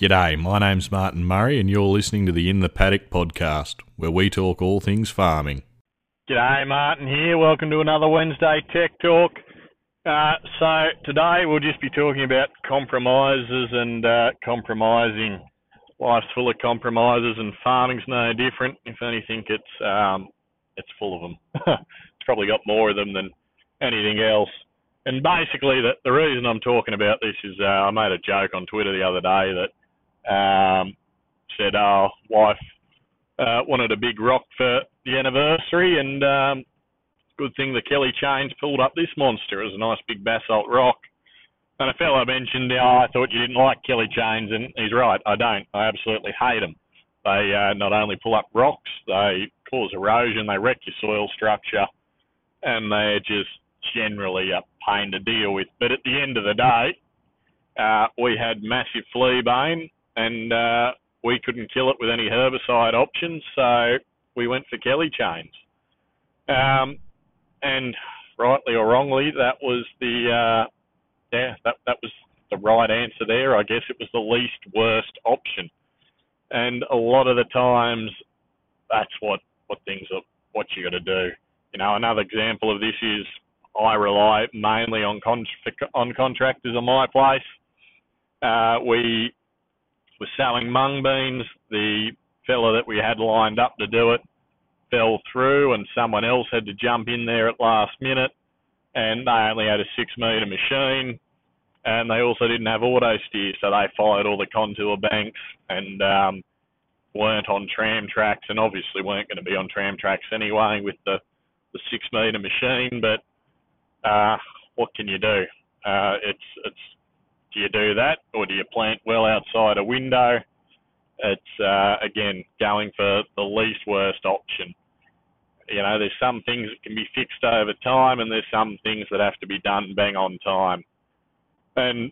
G'day, my name's Martin Murray, and you're listening to the In the Paddock podcast, where we talk all things farming. G'day, Martin here. Welcome to another Wednesday Tech Talk. Uh, so today we'll just be talking about compromises and uh, compromising. Life's full of compromises, and farming's no different. If anything, it's um, it's full of them. it's probably got more of them than anything else. And basically, the, the reason I'm talking about this is uh, I made a joke on Twitter the other day that um, said our wife uh, wanted a big rock for the anniversary, and um, good thing the Kelly chains pulled up this monster. It was a nice big basalt rock. And a fellow mentioned, oh, I thought you didn't like Kelly chains, and he's right. I don't. I absolutely hate them. They uh, not only pull up rocks, they cause erosion, they wreck your soil structure, and they're just generally a pain to deal with. But at the end of the day, uh, we had massive flea bane, and uh, we couldn't kill it with any herbicide options, so we went for Kelly chains. Um, and rightly or wrongly, that was the uh, yeah that that was the right answer there. I guess it was the least worst option, and a lot of the times, that's what what things are what you got to do. You know, another example of this is I rely mainly on con- on contractors on my place. Uh, we were selling mung beans. The fella that we had lined up to do it fell through, and someone else had to jump in there at last minute. And they only had a six metre machine, and they also didn't have auto steer, so they followed all the contour banks and um, weren't on tram tracks, and obviously weren't going to be on tram tracks anyway with the the six metre machine. But uh, what can you do? Uh, it's it's do you do that or do you plant well outside a window? It's uh, again going for the least worst option. You know, there's some things that can be fixed over time, and there's some things that have to be done bang on time. And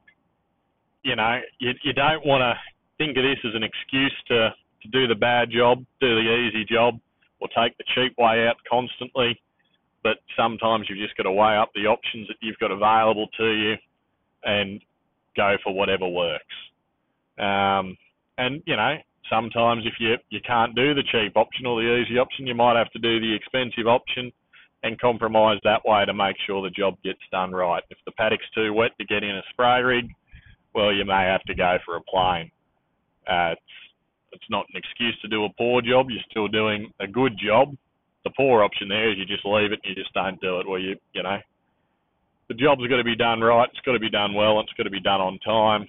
you know, you you don't want to think of this as an excuse to to do the bad job, do the easy job, or take the cheap way out constantly but sometimes you've just got to weigh up the options that you've got available to you and go for whatever works. Um, and you know, sometimes if you you can't do the cheap option or the easy option, you might have to do the expensive option and compromise that way to make sure the job gets done right. If the paddock's too wet to get in a spray rig, well, you may have to go for a plane. Uh, it's it's not an excuse to do a poor job. You're still doing a good job, the poor option there is you just leave it and you just don't do it. Well, you you know, the job's got to be done right. It's got to be done well. It's got to be done on time.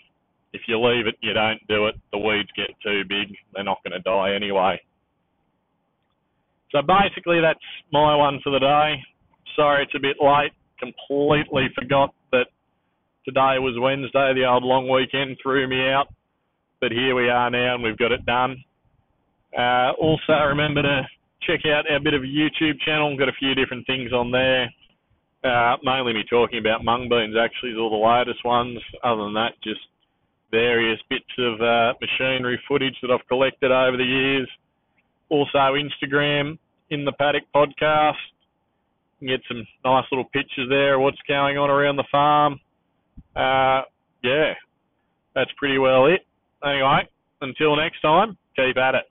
If you leave it, you don't do it. The weeds get too big. They're not going to die anyway. So basically, that's my one for the day. Sorry, it's a bit late. Completely forgot that today was Wednesday. The old long weekend threw me out, but here we are now, and we've got it done. Uh, also, remember to check out our bit of a YouTube channel. Got a few different things on there. Uh, mainly me talking about mung beans actually is all the latest ones. Other than that, just various bits of uh, machinery footage that I've collected over the years. Also Instagram in the paddock podcast. You get some nice little pictures there of what's going on around the farm. Uh, yeah, that's pretty well it. Anyway, until next time, keep at it.